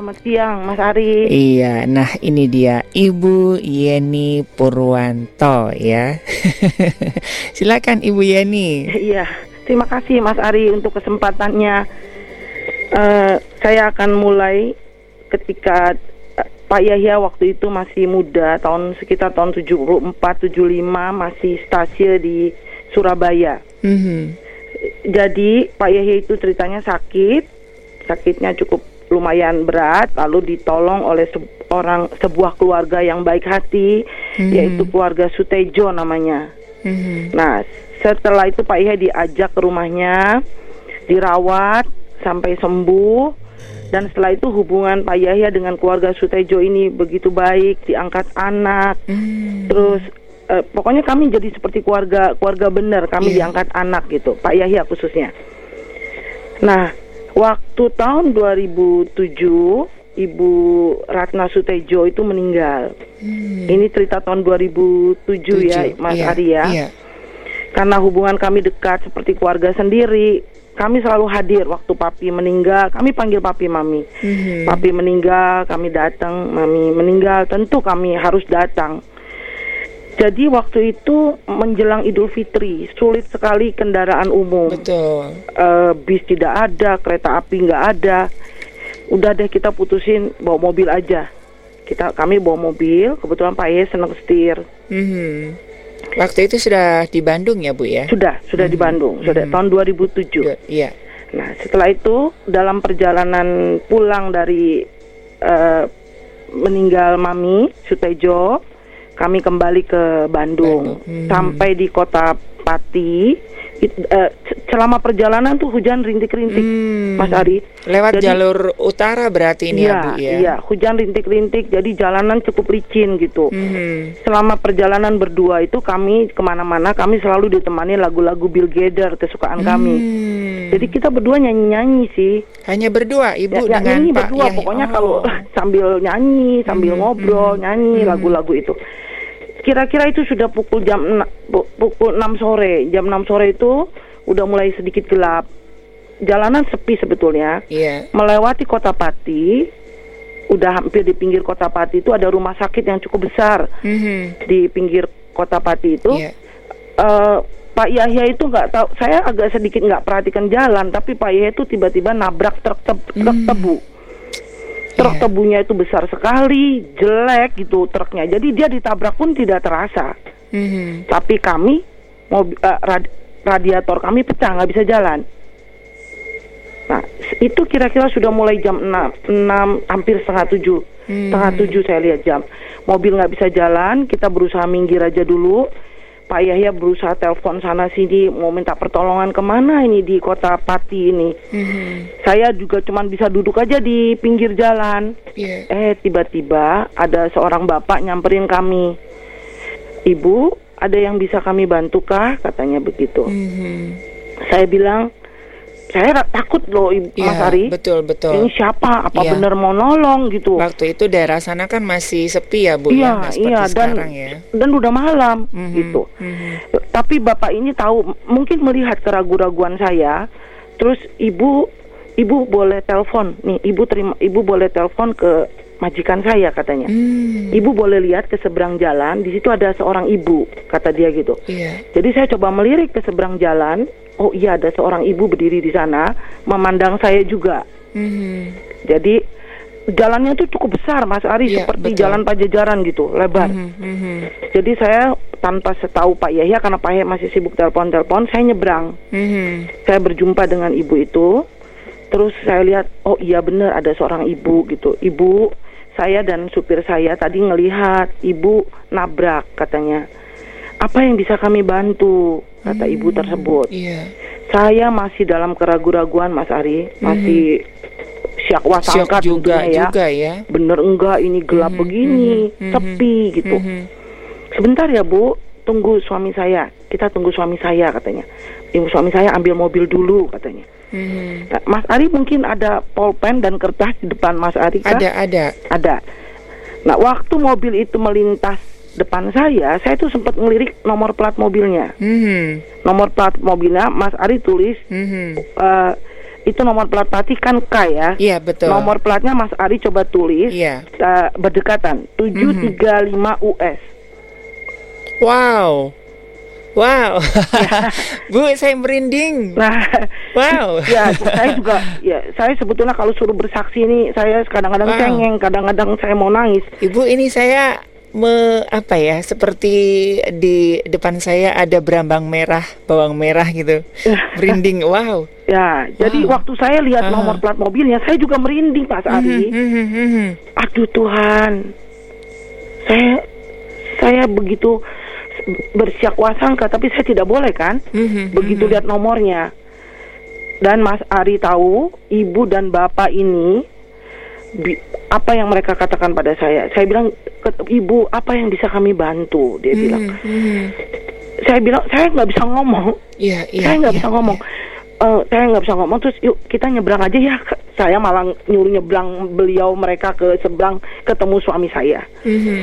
Selamat siang, Mas Ari. Iya, nah ini dia Ibu Yeni Purwanto ya. Silakan Ibu Yeni. Iya, terima kasih Mas Ari untuk kesempatannya. Uh, saya akan mulai ketika uh, Pak Yahya waktu itu masih muda, tahun sekitar tahun 74 75 masih stasiun di Surabaya. Mm -hmm. Jadi Pak Yahya itu ceritanya sakit, sakitnya cukup lumayan berat lalu ditolong oleh seorang sebuah keluarga yang baik hati mm-hmm. yaitu keluarga Sutejo namanya. Mm-hmm. Nah, setelah itu Pak Ihe diajak ke rumahnya dirawat sampai sembuh dan setelah itu hubungan Pak Yahya dengan keluarga Sutejo ini begitu baik, diangkat anak. Mm. Terus eh, pokoknya kami jadi seperti keluarga keluarga benar, kami yeah. diangkat anak gitu, Pak Yahya khususnya. Nah, Waktu tahun 2007 Ibu Ratna Sutejo itu meninggal. Hmm. Ini cerita tahun 2007 Tujuh. ya, Mas iya, Ari ya. Iya. Karena hubungan kami dekat seperti keluarga sendiri, kami selalu hadir waktu papi meninggal. Kami panggil papi mami. Hmm. Papi meninggal, kami datang. Mami meninggal, tentu kami harus datang. Jadi waktu itu menjelang Idul Fitri sulit sekali kendaraan umum. Betul. Uh, bis tidak ada, kereta api nggak ada. Udah deh kita putusin bawa mobil aja. Kita kami bawa mobil. Kebetulan Pak Ye senang setir. Mm-hmm. Waktu itu sudah di Bandung ya Bu ya? Sudah, sudah mm-hmm. di Bandung. Sudah mm-hmm. tahun 2007. Iya. Nah setelah itu dalam perjalanan pulang dari uh, meninggal Mami Sutejo kami kembali ke Bandung, Bandung. Hmm. sampai di kota Pati it, uh, selama perjalanan tuh hujan rintik-rintik hmm. Mas Ari lewat jadi, jalur utara berarti ini iya, ya Bu ya iya hujan rintik-rintik jadi jalanan cukup licin gitu hmm. selama perjalanan berdua itu kami ke mana-mana kami selalu ditemani lagu-lagu Bill Gader kesukaan hmm. kami jadi kita berdua nyanyi-nyanyi sih hanya berdua Ibu ya, ya dengan ya, Pak berdua ya, pokoknya oh. kalau sambil nyanyi sambil hmm. ngobrol hmm. nyanyi hmm. lagu-lagu itu kira-kira itu sudah pukul jam pukul 6 sore. Jam 6 sore itu udah mulai sedikit gelap. Jalanan sepi sebetulnya. Yeah. Melewati Kota Pati, udah hampir di pinggir Kota Pati itu ada rumah sakit yang cukup besar. Mm -hmm. Di pinggir Kota Pati itu. Yeah. Iya. Uh, Pak Yahya itu nggak tahu, saya agak sedikit nggak perhatikan jalan, tapi Pak Yahya itu tiba-tiba nabrak truk, te truk mm. tebu truk yeah. tebunya itu besar sekali, jelek gitu truknya. Jadi dia ditabrak pun tidak terasa. Mm-hmm. Tapi kami mobil uh, rad, radiator kami pecah nggak bisa jalan. Nah itu kira-kira sudah mulai jam 6, 6 hampir setengah tujuh, mm-hmm. setengah tujuh saya lihat jam. Mobil nggak bisa jalan, kita berusaha minggir aja dulu Pak Yahya berusaha telepon sana sini mau minta pertolongan ke mana ini di kota Pati ini. Mm-hmm. Saya juga cuma bisa duduk aja di pinggir jalan. Yeah. Eh tiba-tiba ada seorang bapak nyamperin kami. Ibu, ada yang bisa kami bantukah? Katanya begitu. Mm-hmm. Saya bilang saya takut loh Ibu ya, Mas Ari. Betul betul. Ini siapa? Apa ya. benar mau nolong gitu? Waktu itu daerah sana kan masih sepi ya Bu iya, ya. Iya dan ya. dan udah malam mm-hmm, gitu. Mm-hmm. Tapi bapak ini tahu mungkin melihat keraguan-raguan saya. Terus ibu ibu boleh telepon nih ibu terima ibu boleh telepon ke majikan saya katanya. Hmm. Ibu boleh lihat ke seberang jalan, di situ ada seorang ibu, kata dia gitu. Yeah. Jadi saya coba melirik ke seberang jalan, oh iya ada seorang ibu berdiri di sana, memandang saya juga. Hmm. Jadi jalannya itu cukup besar, Mas Ari, yeah, seperti betul. jalan Pajajaran gitu, lebar. Hmm. Hmm. Jadi saya tanpa setahu Pak Yahya karena Pak Yahya masih sibuk telepon-telepon, saya nyebrang. Hmm. Saya berjumpa dengan ibu itu. Terus saya lihat, oh iya benar ada seorang ibu gitu. Ibu saya dan supir saya tadi ngelihat ibu nabrak katanya. Apa yang bisa kami bantu? Kata hmm, ibu tersebut. Iya. Saya masih dalam keraguan-raguan Mas Ari, masih hmm. siak wasangka juga ya. Juga ya. Bener enggak ini gelap hmm, begini, hmm, hmm sepi hmm, gitu. Hmm. Sebentar ya Bu, tunggu suami saya. Kita tunggu suami saya katanya. Ibu suami saya ambil mobil dulu katanya. Hmm. Nah, Mas Ari mungkin ada polpen dan kertas di depan Mas Ari kah? Ada, ada. Ada. Nah, waktu mobil itu melintas depan saya, saya tuh sempat ngelirik nomor plat mobilnya. Hmm. Nomor plat mobilnya Mas Ari tulis hmm. uh, itu nomor plat Pati kan K ya. Iya betul. Nomor platnya Mas Ari coba tulis. Iya. Uh, berdekatan 735 mm-hmm. US. Wow. Wow, ya. Bu, saya merinding. Nah, wow. ya, saya juga, ya, saya sebetulnya kalau suruh bersaksi ini, saya kadang-kadang wow. cengeng, kadang-kadang saya mau nangis. Ibu, ini saya me apa ya seperti di depan saya ada berambang merah bawang merah gitu merinding wow ya jadi wow. waktu saya lihat uh. nomor plat mobilnya saya juga merinding Pak Ari mm -hmm. aduh Tuhan saya saya begitu bersiak tapi saya tidak boleh kan? Mm -hmm, begitu -hmm. lihat nomornya. Dan Mas Ari tahu ibu dan bapak ini apa yang mereka katakan pada saya. Saya bilang ibu apa yang bisa kami bantu? Dia hmm, bilang. hmm. saya bilang saya nggak bisa ngomong. Yeah, yeah, saya nggak yeah, bisa ngomong. Yeah. uh, saya nggak bisa ngomong terus yuk kita nyebrang aja ya. Saya malah nyuruh nyebrang beliau mereka ke seberang ketemu suami saya. Mm-hmm.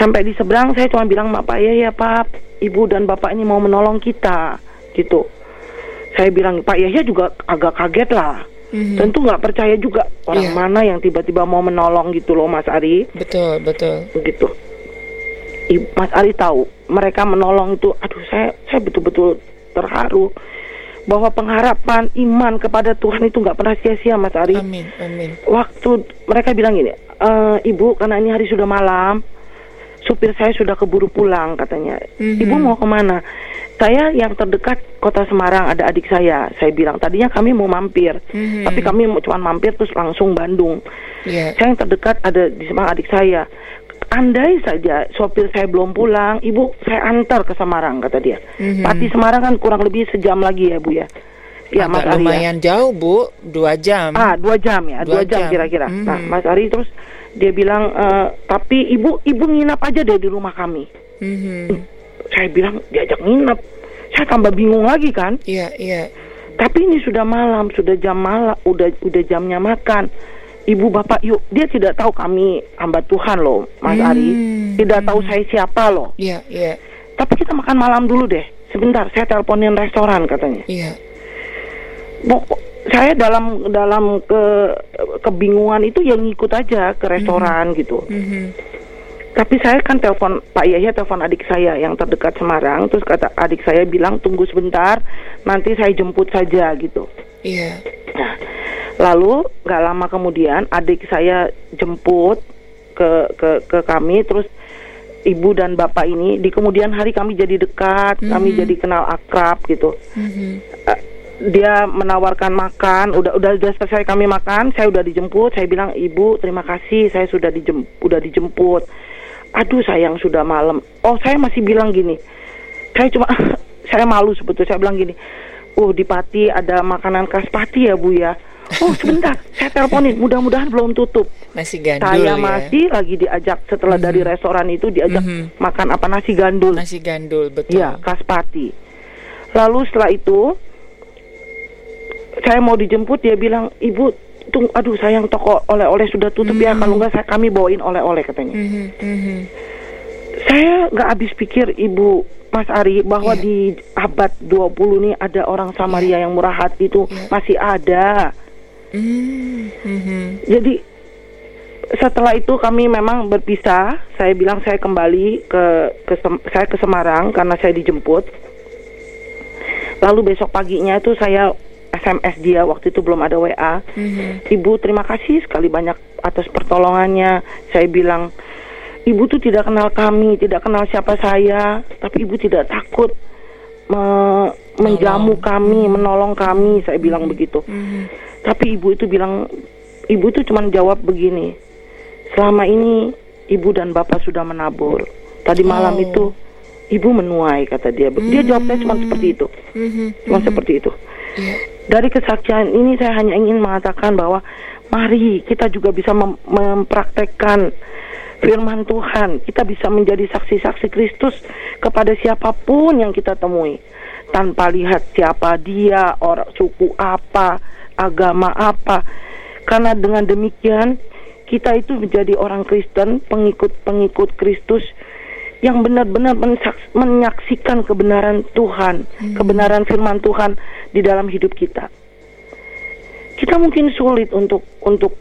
Sampai di seberang saya cuma bilang pak ya ya pak. Ibu dan bapak ini mau menolong kita. Gitu. Saya bilang pak Yahya juga agak kaget lah. Mm-hmm. tentu nggak percaya juga orang yeah. mana yang tiba-tiba mau menolong gitu loh Mas Ari. Betul betul. Begitu. Mas Ari tahu mereka menolong itu aduh saya saya betul-betul terharu bahwa pengharapan iman kepada Tuhan itu nggak pernah sia-sia Mas Ari. Amin amin. Waktu mereka bilang gini e, ibu karena ini hari sudah malam supir saya sudah keburu pulang katanya. Mm-hmm. Ibu mau ke mana? Saya yang terdekat kota Semarang ada adik saya. Saya bilang tadinya kami mau mampir, mm-hmm. tapi kami mau cuma mampir terus langsung Bandung. Yeah. Saya yang terdekat ada di Semarang adik saya. Andai saja sopir saya belum pulang, ibu saya antar ke Semarang kata dia. Mm-hmm. Pati Semarang kan kurang lebih sejam lagi ya bu ya. Ya, Mas Ari, lumayan ya. jauh bu, dua jam. Ah, dua jam ya, dua, dua jam kira-kira. Mm -hmm. Nah, Mas Ari terus dia bilang e, tapi ibu ibu nginap aja deh di rumah kami. Mm-hmm. saya bilang diajak nginap saya tambah bingung lagi kan? Iya yeah, iya. Yeah. tapi ini sudah malam sudah jam malam udah udah jamnya makan. Ibu bapak yuk dia tidak tahu kami hamba Tuhan loh Mas mm-hmm. Ari. Tidak tahu saya siapa loh. Iya yeah, iya. Yeah. tapi kita makan malam dulu deh. Sebentar saya teleponin restoran katanya. Iya saya dalam dalam ke kebingungan itu yang ngikut aja ke restoran mm -hmm. gitu. Mm -hmm. Tapi saya kan telepon Pak Yahya telepon adik saya yang terdekat Semarang, terus kata adik saya bilang tunggu sebentar, nanti saya jemput saja gitu. Iya. Yeah. Nah, lalu nggak lama kemudian adik saya jemput ke ke ke kami, terus ibu dan bapak ini di kemudian hari kami jadi dekat, mm -hmm. kami jadi kenal akrab gitu. Mm -hmm dia menawarkan makan udah udah udah selesai kami makan saya udah dijemput saya bilang ibu terima kasih saya sudah dijem udah dijemput. Aduh sayang sudah malam. Oh saya masih bilang gini saya cuma saya malu sebetulnya saya bilang gini oh di Pati ada makanan khas Pati ya bu ya? Oh sebentar saya teleponin mudah-mudahan belum tutup. Nasi gandul saya ya? masih lagi diajak setelah mm -hmm. dari restoran itu diajak mm -hmm. makan apa nasi gandul. Nasi gandul betul. Ya khas Pati. Lalu setelah itu saya mau dijemput dia bilang ibu tung aduh sayang toko oleh-oleh sudah tutup mm -hmm. ya kalau enggak saya kami bawain oleh-oleh katanya mm -hmm. saya nggak habis pikir ibu Mas Ari bahwa yeah. di abad 20 ini ada orang Samaria yeah. yang murah hati itu yeah. masih ada mm -hmm. jadi setelah itu kami memang berpisah. Saya bilang saya kembali ke, ke saya ke Semarang karena saya dijemput. Lalu besok paginya itu saya SMS dia waktu itu belum ada WA. Mm-hmm. Ibu terima kasih sekali banyak atas pertolongannya. Saya bilang ibu tuh tidak kenal kami, tidak kenal siapa saya, tapi ibu tidak takut me- menjamu kami, mm-hmm. menolong kami. Saya bilang mm-hmm. begitu. Mm-hmm. Tapi ibu itu bilang ibu itu cuma jawab begini. Selama ini ibu dan bapak sudah menabur. Tadi malam oh. itu ibu menuai kata dia. Dia jawabnya cuma seperti itu. Mm-hmm. Cuma mm-hmm. seperti itu. Yeah. Dari kesaksian ini saya hanya ingin mengatakan bahwa mari kita juga bisa mem mempraktekkan firman Tuhan. Kita bisa menjadi saksi-saksi Kristus kepada siapa pun yang kita temui tanpa lihat siapa dia, orang suku apa, agama apa. Karena dengan demikian kita itu menjadi orang Kristen, pengikut-pengikut Kristus yang benar-benar menyaksikan kebenaran Tuhan, hmm. kebenaran firman Tuhan di dalam hidup kita. kita mungkin sulit untuk untuk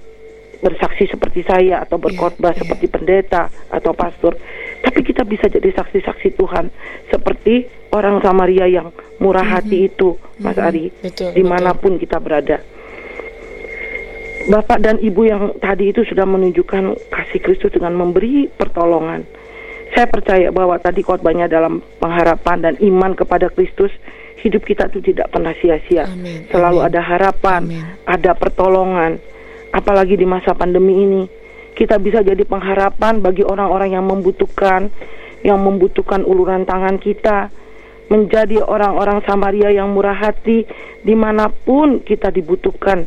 bersaksi seperti saya atau berkhotbah Iya, iya. seperti pendeta atau pastor, tapi kita bisa jadi saksi-saksi Tuhan seperti orang Samaria yang murah hati itu, Mas Mhm. Ari, Betul, di mana pun kita berada. Bapak dan Ibu yang tadi itu sudah menunjukkan kasih Kristus dengan memberi pertolongan. Saya percaya bahwa tadi khotbahnya dalam pengharapan dan iman kepada Kristus, hidup kita itu tidak pernah sia-sia. Selalu amin. ada harapan, Amin. ada pertolongan. Apalagi di masa pandemi ini, kita bisa jadi pengharapan bagi orang-orang yang membutuhkan, yang membutuhkan uluran tangan kita, menjadi orang-orang Samaria yang murah hati di mana pun kita dibutuhkan.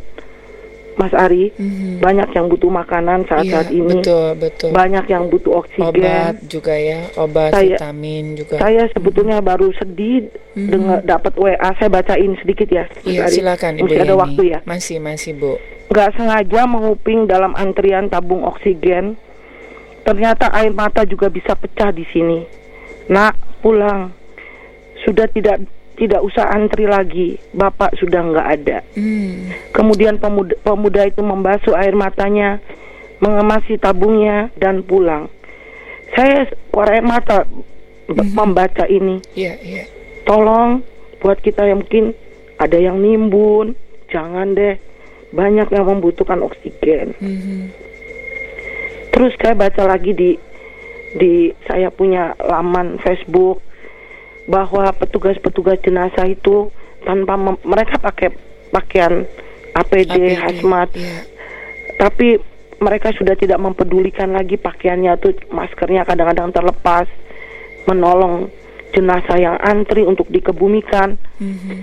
Mas Ari, Mhm. banyak yang butuh makanan saat-saat Iya, ini, betul betul. banyak yang butuh oksigen. Obat juga ya, obat Saya- vitamin juga. Saya sebetulnya baru sedih Mhm. dengar dapat WA. Saya bacain sedikit ya. Mas Iya Ari. silakan Ibu Masih ada waktu ya. Masih masih Bu. nggak sengaja menguping dalam antrian tabung oksigen. Ternyata air mata juga bisa pecah di sini. Nak, pulang. Sudah tidak tidak usah antri lagi. Bapak sudah nggak ada. Hmm. Kemudian pemuda, pemuda itu membasuh air matanya, mengemasi tabungnya dan pulang. Saya air mata b- membaca ini. Iya iya. Tolong buat kita yang mungkin ada yang nimbun, jangan deh. Banyak yang membutuhkan oksigen. Mhm. Terus saya baca lagi di di saya punya laman Facebook bahwa petugas-petugas jenazah itu tanpa mem- mereka pakai pakaian APD, APD, hazmat, Iya. tapi mereka sudah tidak mempedulikan lagi pakaiannya tuh maskernya kadang-kadang terlepas menolong jenazah yang antri untuk dikebumikan. Mhm.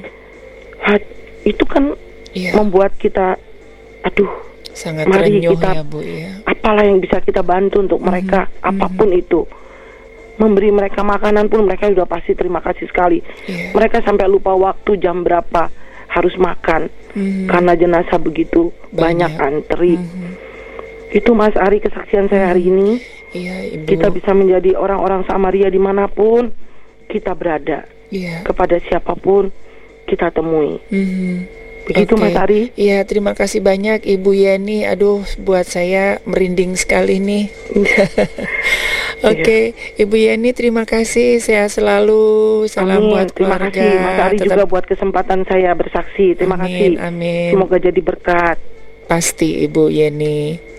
Ha- itu kan Iya. membuat kita aduh Sangat mari kita- ya Bu ya. apalah yang bisa kita bantu untuk mereka apa pun itu memberi mereka makanan pun mereka sudah pasti terima kasih sekali Iya. mereka sampai lupa waktu jam berapa harus makan Mhm. karena jenazah begitu banyak, Banyak. antri Mhm. itu Mas Ari kesaksian saya hari ini Iya Ibu. kita bisa menjadi orang-orang Samaria di mana pun kita berada Iya. kepada siapa pun kita temui Mhm. begitu Oke. Mas Ari Iya, terima kasih banyak Ibu Yani. Aduh, buat saya merinding sekali nih. Oke, Ibu Yani terima kasih. Sehat selalu. Salam Amin. buat terima keluarga. kasih Mas Ari Tetap- juga buat kesempatan saya bersaksi terima amin, kasih Amin. semoga jadi berkat Pasti Ibu Yani.